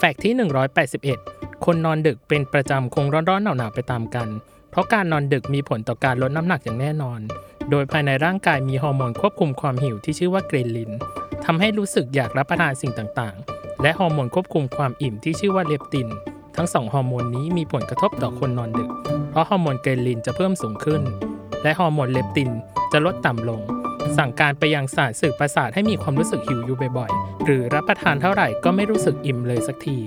Fact ที่ 181 คนนอนดึกเป็นประจำคงร้อนๆหนาวๆไปตามกัน เพราะการนอนดึกมีผลต่อการลดน้ำหนักอย่างแน่นอน โดยภายในร่างกายมีฮอร์โมนควบคุมความหิวที่ชื่อว่าเกรลินทำให้รู้สึกอยากรับประทานสิ่งต่างๆ และฮอร์โมนควบคุมความอิ่มที่ชื่อว่าเลปติน ทั้งสองฮอร์โมนนี้มีผลกระทบต่อคนนอนดึก เพราะฮอร์โมนเกรลินจะเพิ่มสูงขึ้น และฮอร์โมนเลปตินจะลดต่ำลง สั่งการไปยังสารสื่อประสาทให้มีความรู้สึกหิวอยู่บ่อยๆ หรือรับประทานเท่าไหร่ก็ไม่รู้สึกอิ่มเลยสักที